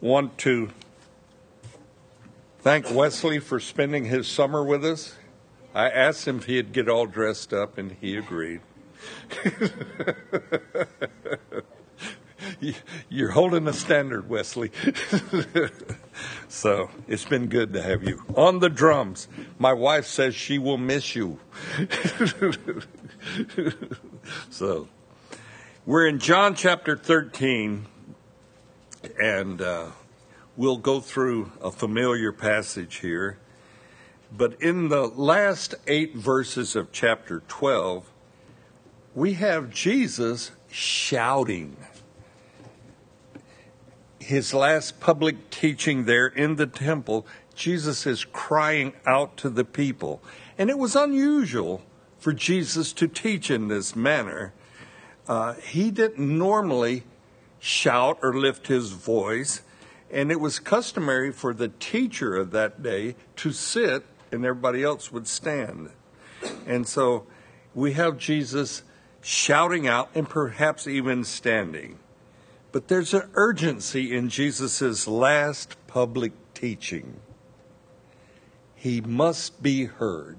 want to thank Wesley for spending his summer with us. I asked him if he'd get all dressed up, and he agreed. You're holding a standard, Wesley. so it's been good to have you. On the drums, my wife says she will miss you. so we're in John chapter 13, and uh, we'll go through a familiar passage here. But in the last eight verses of chapter 12, we have Jesus shouting his last public teaching there in the temple, Jesus is crying out to the people. And it was unusual for Jesus to teach in this manner. Uh, he didn't normally shout or lift his voice, and it was customary for the teacher of that day to sit and everybody else would stand. And so we have Jesus shouting out and perhaps even standing. But there's an urgency in Jesus' last public teaching. He must be heard.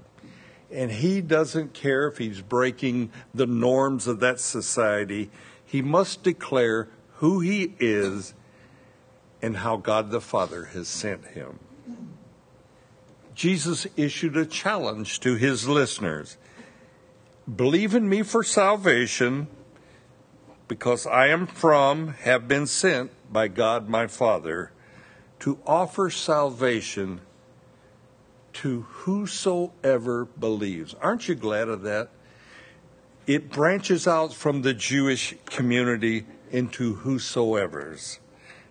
And he doesn't care if he's breaking the norms of that society. He must declare who he is and how God the Father has sent him. Jesus issued a challenge to his listeners Believe in me for salvation because I am from, have been sent by God my Father to offer salvation to whosoever believes. Aren't you glad of that? It branches out from the Jewish community into whosoever's,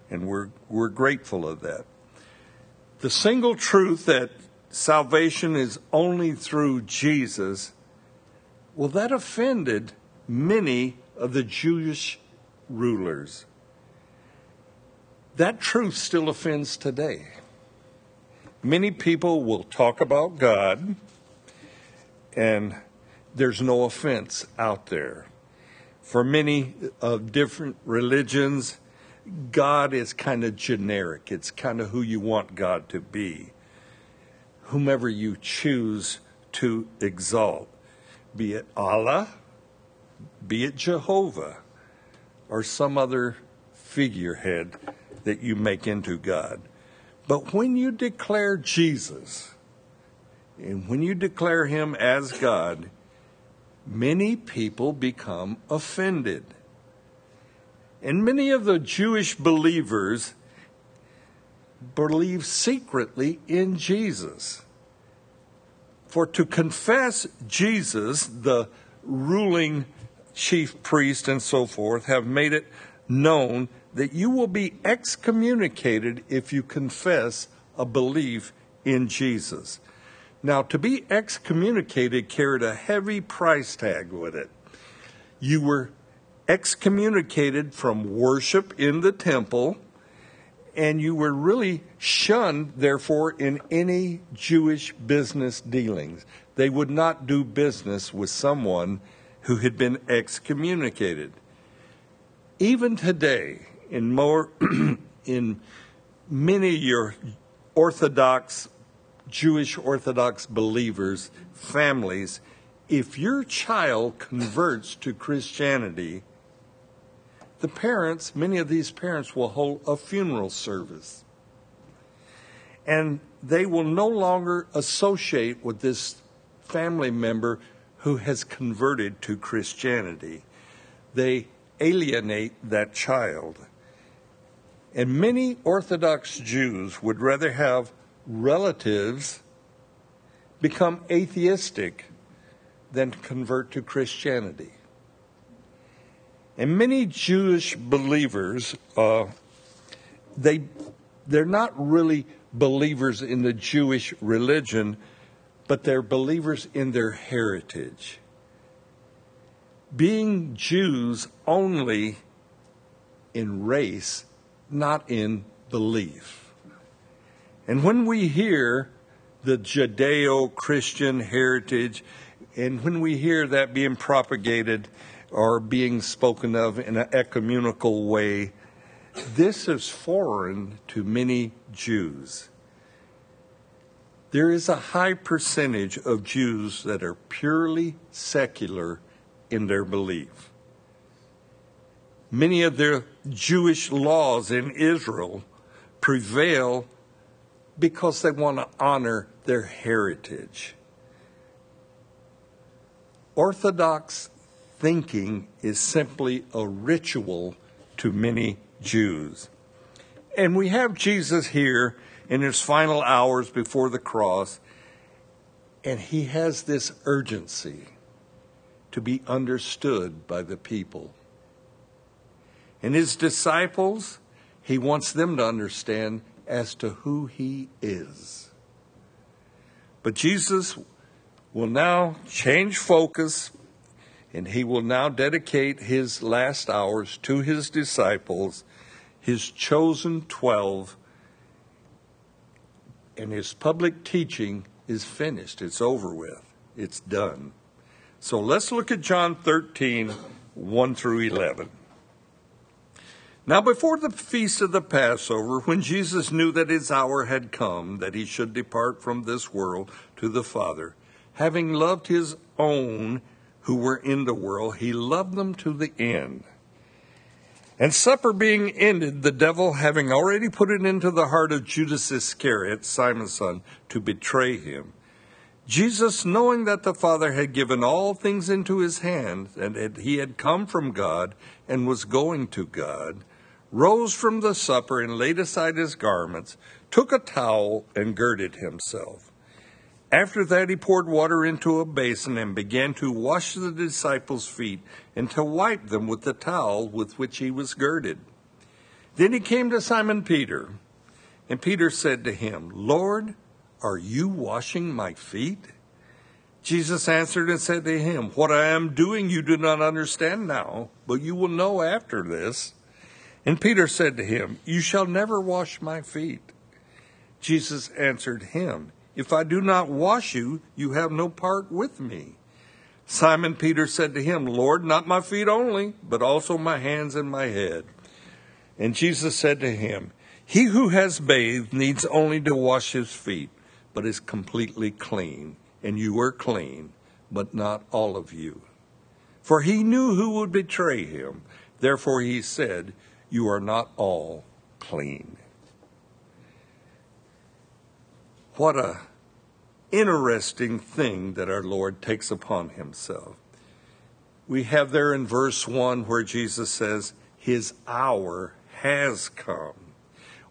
and we're, we're grateful of that. The single truth that salvation is only through Jesus, well, that offended many of the Jewish rulers. That truth still offends today. Many people will talk about God, and there's no offense out there. For many of different religions, God is kind of generic. It's kind of who you want God to be. Whomever you choose to exalt, be it Allah, be it Jehovah or some other figurehead that you make into God. But when you declare Jesus, and when you declare him as God, many people become offended. And many of the Jewish believers believe secretly in Jesus. For to confess Jesus, the ruling chief priest and so forth have made it known that you will be excommunicated if you confess a belief in Jesus. Now, to be excommunicated carried a heavy price tag with it. You were excommunicated from worship in the temple, and you were really shunned, therefore, in any Jewish business dealings. They would not do business with someone who had been excommunicated. Even today, in more in many your Orthodox Jewish Orthodox believers, families, if your child converts to Christianity, the parents, many of these parents will hold a funeral service. And they will no longer associate with this family member who has converted to Christianity. They alienate that child. And many Orthodox Jews would rather have relatives become atheistic than convert to Christianity. And many Jewish believers, uh, they, they're not really believers in the Jewish religion but they're believers in their heritage. Being Jews only in race, not in belief. And when we hear the Judeo Christian heritage, and when we hear that being propagated or being spoken of in an ecumenical way, This is foreign to many Jews. There is a high percentage of Jews that are purely secular in their belief. Many of the Jewish laws in Israel prevail because they want to honor their heritage. Orthodox thinking is simply a ritual to many Jews. And we have Jesus here in his final hours before the cross, and he has this urgency to be understood by the people. And his disciples, he wants them to understand as to who he is. But Jesus will now change focus and he will now dedicate his last hours to his disciples, his chosen 12, and his public teaching is finished. It's over with. It's done. So let's look at John 13, 1 through 11. Now, before the feast of the Passover, when Jesus knew that his hour had come, that he should depart from this world to the Father, having loved his own who were in the world, he loved them to the end. And supper being ended, the devil having already put it into the heart of Judas Iscariot, Simon's son, to betray him, Jesus, knowing that the Father had given all things into his hand, and that he had come from God and was going to God, rose from the supper and laid aside his garments, took a towel and girded himself. After that, he poured water into a basin and began to wash the disciples' feet and to wipe them with the towel with which he was girded. Then he came to Simon Peter, and Peter said to him, Lord, are you washing my feet? Jesus answered and said to him, What I am doing you do not understand now, but you will know after this. And Peter said to him, You shall never wash my feet. Jesus answered him, If I do not wash you, you have no part with me. Simon Peter said to him, Lord, not my feet only, but also my hands and my head. And Jesus said to him, He who has bathed needs only to wash his feet, but is completely clean. And you are clean, but not all of you. For he knew who would betray him. Therefore he said, you are not all clean. What a interesting thing that our Lord takes upon himself. We have there in verse 1 where Jesus says, His hour has come.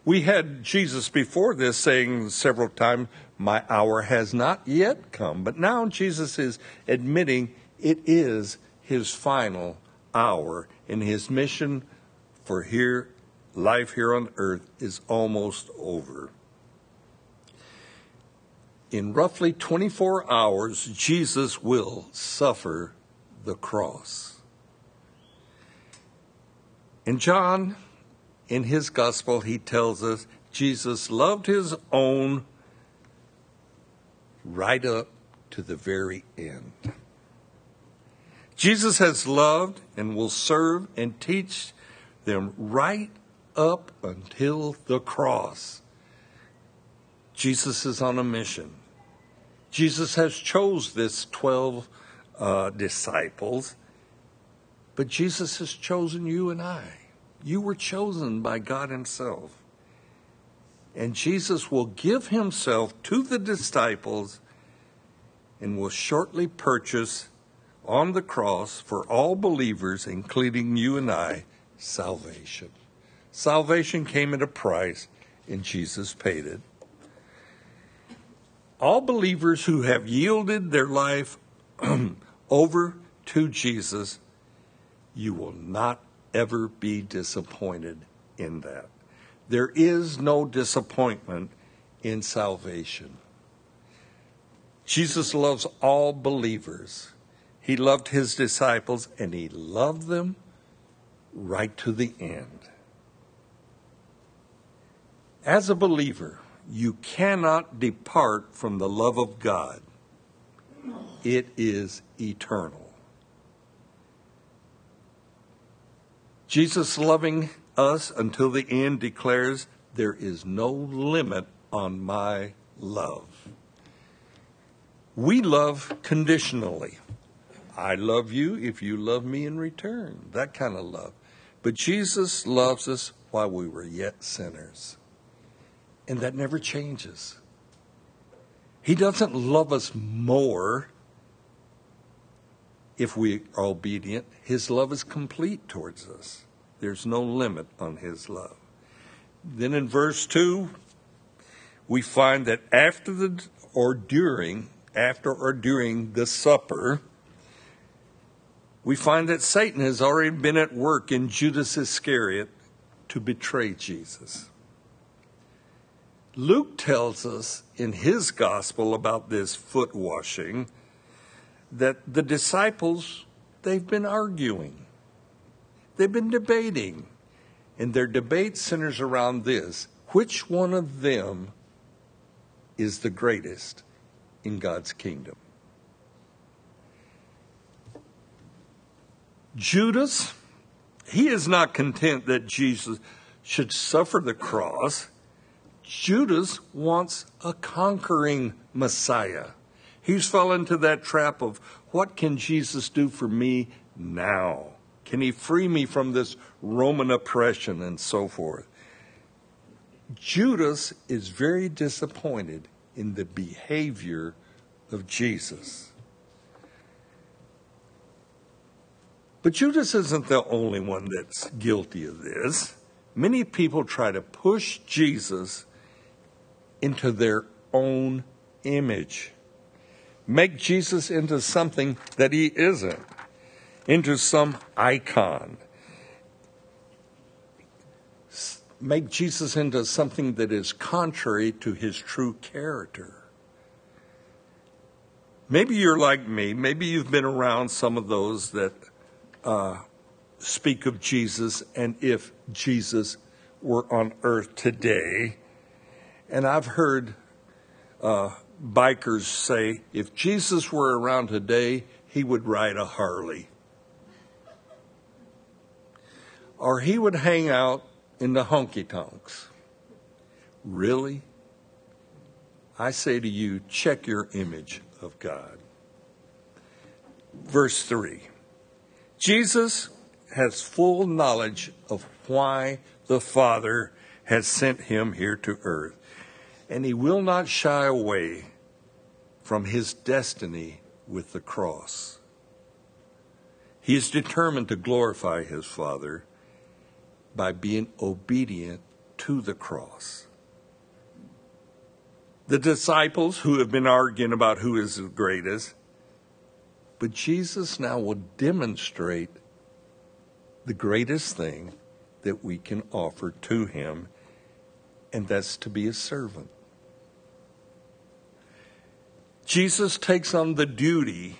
We had Jesus before this saying several times, My hour has not yet come. But now Jesus is admitting it is his final hour in his mission for here life here on earth is almost over. In roughly 24 hours, Jesus will suffer the cross. In John, in his gospel, he tells us Jesus loved his own right up to the very end. Jesus has loved and will serve and teach them right up until the cross. Jesus is on a mission. Jesus has chose this 12 uh, disciples, but Jesus has chosen you and I. You were chosen by God himself. And Jesus will give himself to the disciples and will shortly purchase on the cross for all believers, including you and I, salvation. Salvation came at a price, and Jesus paid it. All believers who have yielded their life over to Jesus, you will not ever be disappointed in that. There is no disappointment in salvation. Jesus loves all believers. He loved his disciples and he loved them right to the end. As a believer, you cannot depart from the love of God. It is eternal. Jesus' loving us until the end declares, There is no limit on my love. We love conditionally. I love you if you love me in return. That kind of love. But Jesus loves us while we were yet sinners. And that never changes. He doesn't love us more if we are obedient. His love is complete towards us. There's no limit on his love. Then in verse 2, we find that after the or during, after or during the supper, we find that Satan has already been at work in Judas Iscariot to betray Jesus. Luke tells us in his gospel about this foot washing that the disciples, they've been arguing, they've been debating, and their debate centers around this which one of them is the greatest in God's kingdom? Judas, he is not content that Jesus should suffer the cross. Judas wants a conquering Messiah. He's fallen into that trap of what can Jesus do for me now? Can he free me from this Roman oppression and so forth? Judas is very disappointed in the behavior of Jesus. But Judas isn't the only one that's guilty of this. Many people try to push Jesus into their own image, make Jesus into something that he isn't, into some icon, make Jesus into something that is contrary to his true character. Maybe you're like me. Maybe you've been around some of those that uh, speak of Jesus and if Jesus were on earth today. And I've heard uh, bikers say if Jesus were around today, he would ride a Harley. Or he would hang out in the honky tonks. Really? I say to you, check your image of God. Verse 3. Jesus has full knowledge of why the Father has sent him here to earth, and he will not shy away from his destiny with the cross. He is determined to glorify his Father by being obedient to the cross. The disciples who have been arguing about who is the greatest but Jesus now will demonstrate the greatest thing that we can offer to him, and that's to be a servant. Jesus takes on the duty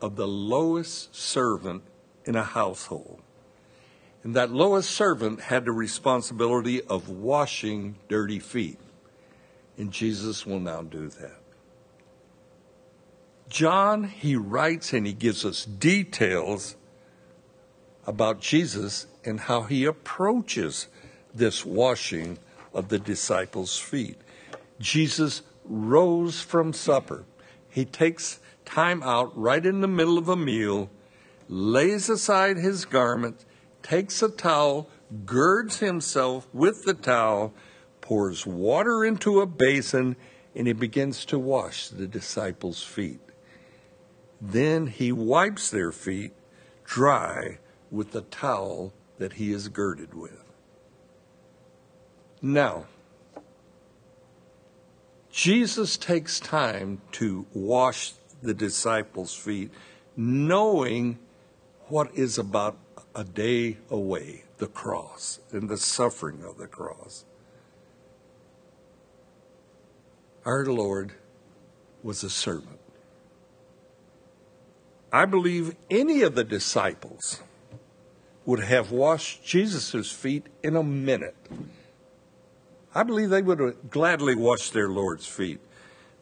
of the lowest servant in a household. And that lowest servant had the responsibility of washing dirty feet. And Jesus will now do that. John, he writes and he gives us details about Jesus and how he approaches this washing of the disciples' feet. Jesus rose from supper. He takes time out right in the middle of a meal, lays aside his garment, takes a towel, girds himself with the towel, pours water into a basin, and he begins to wash the disciples' feet. Then he wipes their feet dry with the towel that he is girded with. Now, Jesus takes time to wash the disciples' feet, knowing what is about a day away the cross and the suffering of the cross. Our Lord was a servant. I believe any of the disciples would have washed Jesus' feet in a minute. I believe they would have gladly washed their Lord's feet.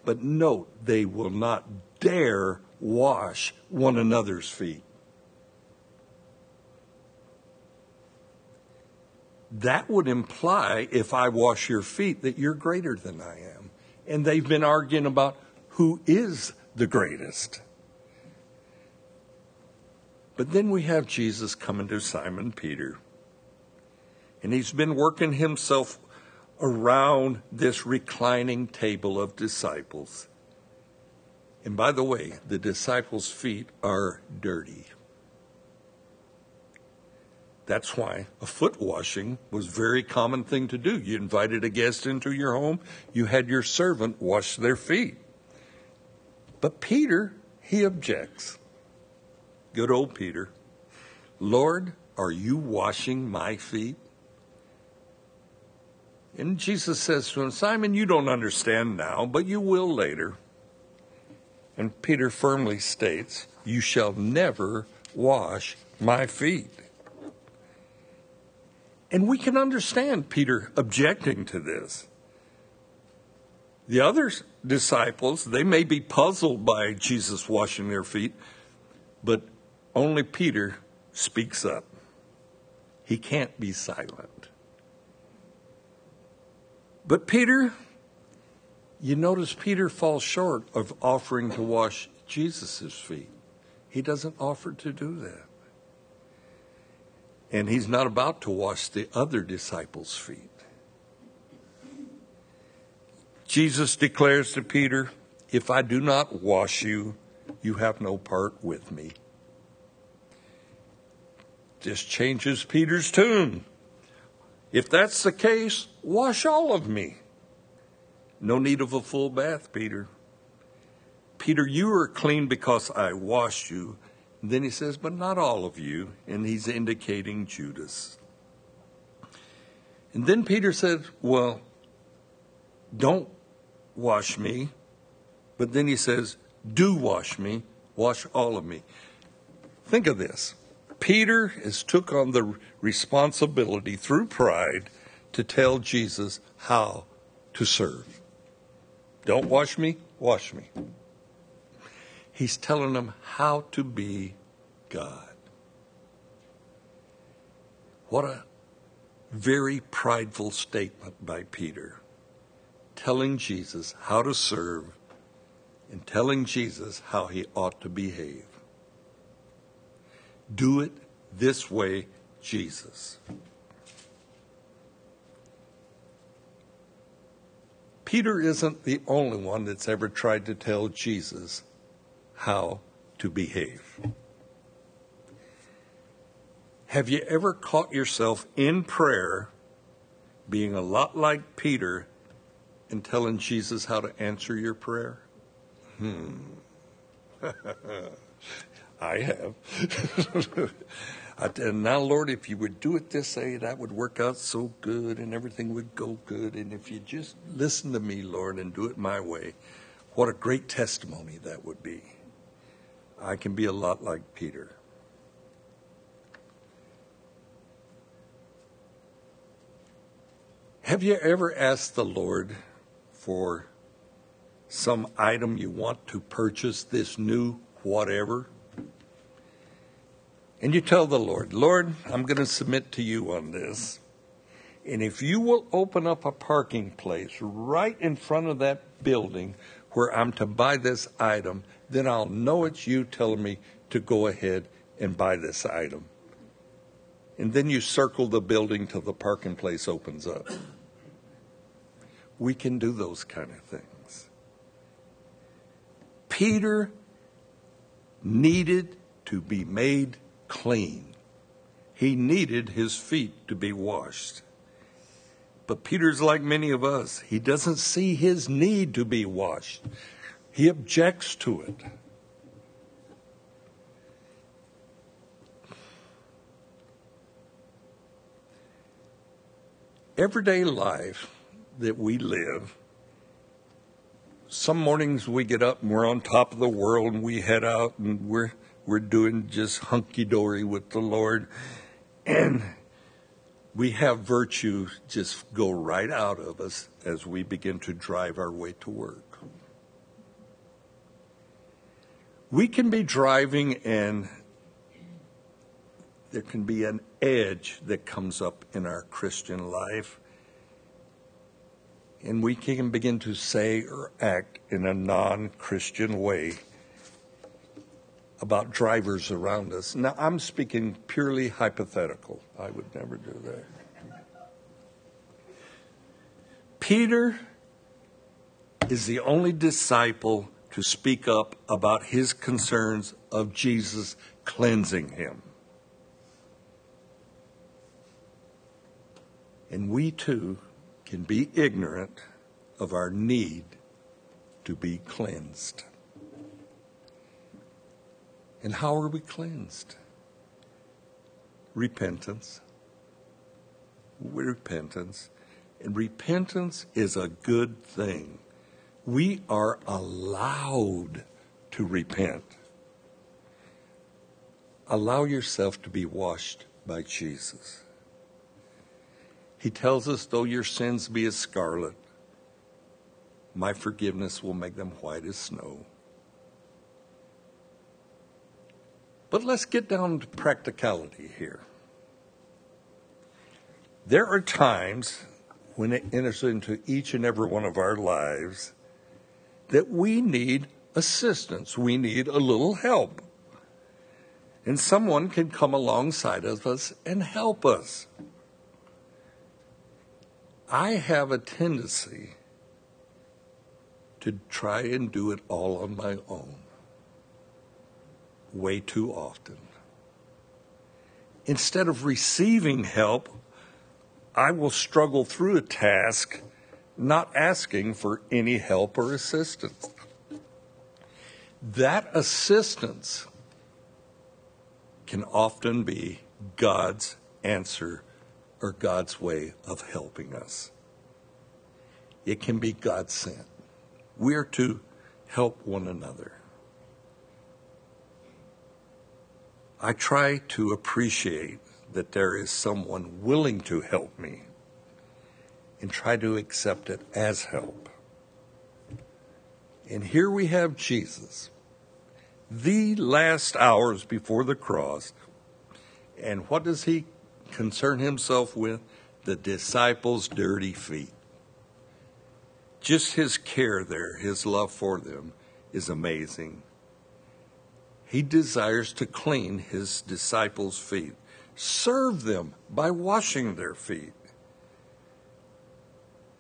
But note, they will not dare wash one another's feet. that would imply, if I wash your feet, that you're greater than I am. And they've been arguing about who is the greatest. But then we have Jesus coming to Simon Peter. And he's been working himself around this reclining table of disciples. And by the way, the disciples' feet are dirty. That's why a foot washing was a very common thing to do. You invited a guest into your home, you had your servant wash their feet. But Peter, he objects. Good old Peter. Lord, are you washing my feet? And Jesus says to him, Simon, you don't understand now, but you will later. And Peter firmly states, You shall never wash my feet. And we can understand Peter objecting to this. The other disciples, they may be puzzled by Jesus washing their feet, but only Peter speaks up. He can't be silent. But Peter, you notice Peter falls short of offering to wash Jesus' feet. He doesn't offer to do that. And he's not about to wash the other disciples' feet. Jesus declares to Peter, If I do not wash you, you have no part with me. This changes Peter's tune. If that's the case, wash all of me. No need of a full bath, Peter. Peter, you are clean because I washed you. And then he says, but not all of you. And he's indicating Judas. And then Peter said, well, don't wash me. But then he says, do wash me, wash all of me. Think of this. Peter has took on the responsibility through pride to tell Jesus how to serve. Don't wash me, wash me. He's telling them how to be God. What a very prideful statement by Peter, telling Jesus how to serve and telling Jesus how he ought to behave. Do it this way, Jesus. Peter isn't the only one that's ever tried to tell Jesus how to behave. Have you ever caught yourself in prayer being a lot like Peter and telling Jesus how to answer your prayer? Hmm. I have. and now, Lord, if you would do it this way, that would work out so good and everything would go good. And if you just listen to me, Lord, and do it my way, what a great testimony that would be. I can be a lot like Peter. Have you ever asked the Lord for some item you want to purchase, this new whatever? And you tell the Lord, Lord, I'm going to submit to you on this. And if you will open up a parking place right in front of that building where I'm to buy this item, then I'll know it's you telling me to go ahead and buy this item. And then you circle the building till the parking place opens up. We can do those kind of things. Peter needed to be made clean. He needed his feet to be washed. But Peter's like many of us. He doesn't see his need to be washed, he objects to it. Everyday life that we live, some mornings we get up and we're on top of the world and we head out and we're we're doing just hunky dory with the Lord. And we have virtue just go right out of us as we begin to drive our way to work. We can be driving and there can be an edge that comes up in our Christian life. And we can begin to say or act in a non Christian way about drivers around us. Now, I'm speaking purely hypothetical. I would never do that. Peter is the only disciple to speak up about his concerns of Jesus cleansing him. And we too can be ignorant of our need to be cleansed. And how are we cleansed? Repentance. Repentance. And repentance is a good thing. We are allowed to repent. Allow yourself to be washed by Jesus. He tells us, though your sins be as scarlet, my forgiveness will make them white as snow. But let's get down to practicality here. There are times when it enters into each and every one of our lives that we need assistance, we need a little help. And someone can come alongside of us and help us. I have a tendency to try and do it all on my own way too often. Instead of receiving help, I will struggle through a task not asking for any help or assistance. That assistance can often be God's answer or God's way of helping us. It can be God sent. We are to help one another. I try to appreciate that there is someone willing to help me and try to accept it as help. And here we have Jesus, the last hours before the cross. And what does he concern himself with? The disciples' dirty feet. Just his care there, his love for them, is amazing. He desires to clean his disciples' feet, serve them by washing their feet.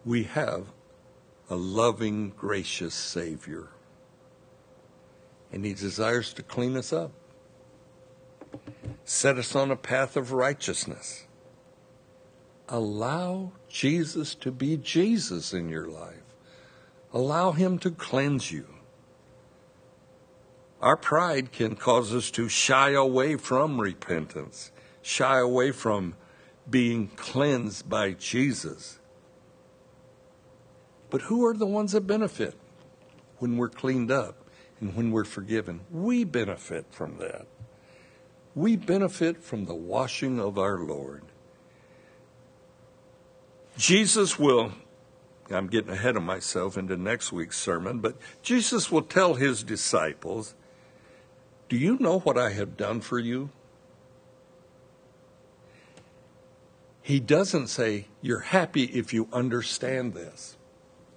We have a loving, gracious Savior, and He desires to clean us up, set us on a path of righteousness. Allow Jesus to be Jesus in your life. Allow Him to cleanse you. Our pride can cause us to shy away from repentance, shy away from being cleansed by Jesus. But who are the ones that benefit when we're cleaned up and when we're forgiven? We benefit from that. We benefit from the washing of our Lord. Jesus will, I'm getting ahead of myself into next week's sermon, but Jesus will tell his disciples do you know what I have done for you? He doesn't say, You're happy if you understand this.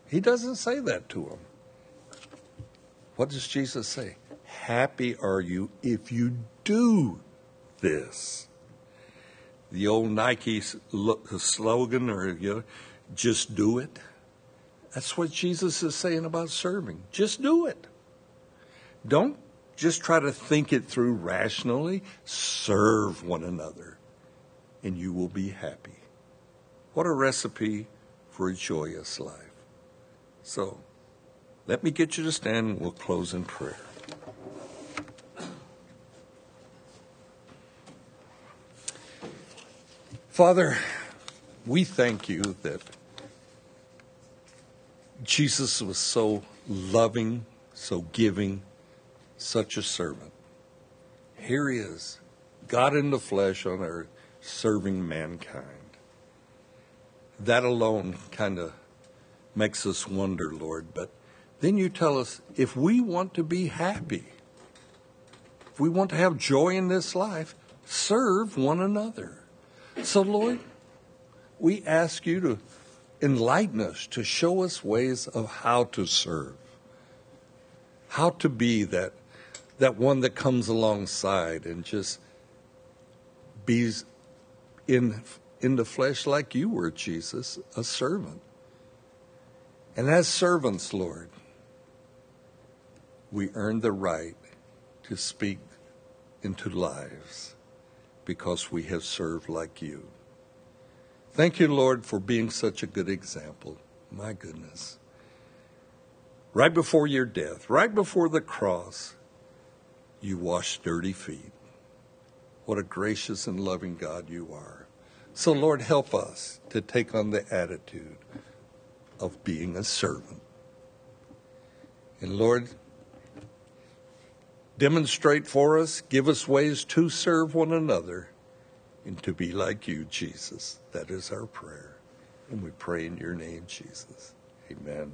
He doesn't say that to them. What does Jesus say? Happy are you if you do this. The old Nike slogan, or you know, just do it. That's what Jesus is saying about serving. Just do it. Don't just try to think it through rationally. Serve one another, and you will be happy. What a recipe for a joyous life. So, let me get you to stand and we'll close in prayer. Father, we thank you that Jesus was so loving, so giving, such a servant. Here he is, God in the flesh on earth, serving mankind. That alone kind of makes us wonder, Lord. But then you tell us if we want to be happy, if we want to have joy in this life, serve one another. So, Lord, we ask you to enlighten us, to show us ways of how to serve, how to be that, that one that comes alongside and just be in, in the flesh like you were, Jesus, a servant. And as servants, Lord, we earn the right to speak into lives because we have served like you. Thank you, Lord, for being such a good example. My goodness. Right before your death, right before the cross, you wash dirty feet. What a gracious and loving God you are. So, Lord, help us to take on the attitude of being a servant. And Lord, demonstrate for us, give us ways to serve one another and to be like you, Jesus. That is our prayer. And we pray in your name, Jesus. Amen.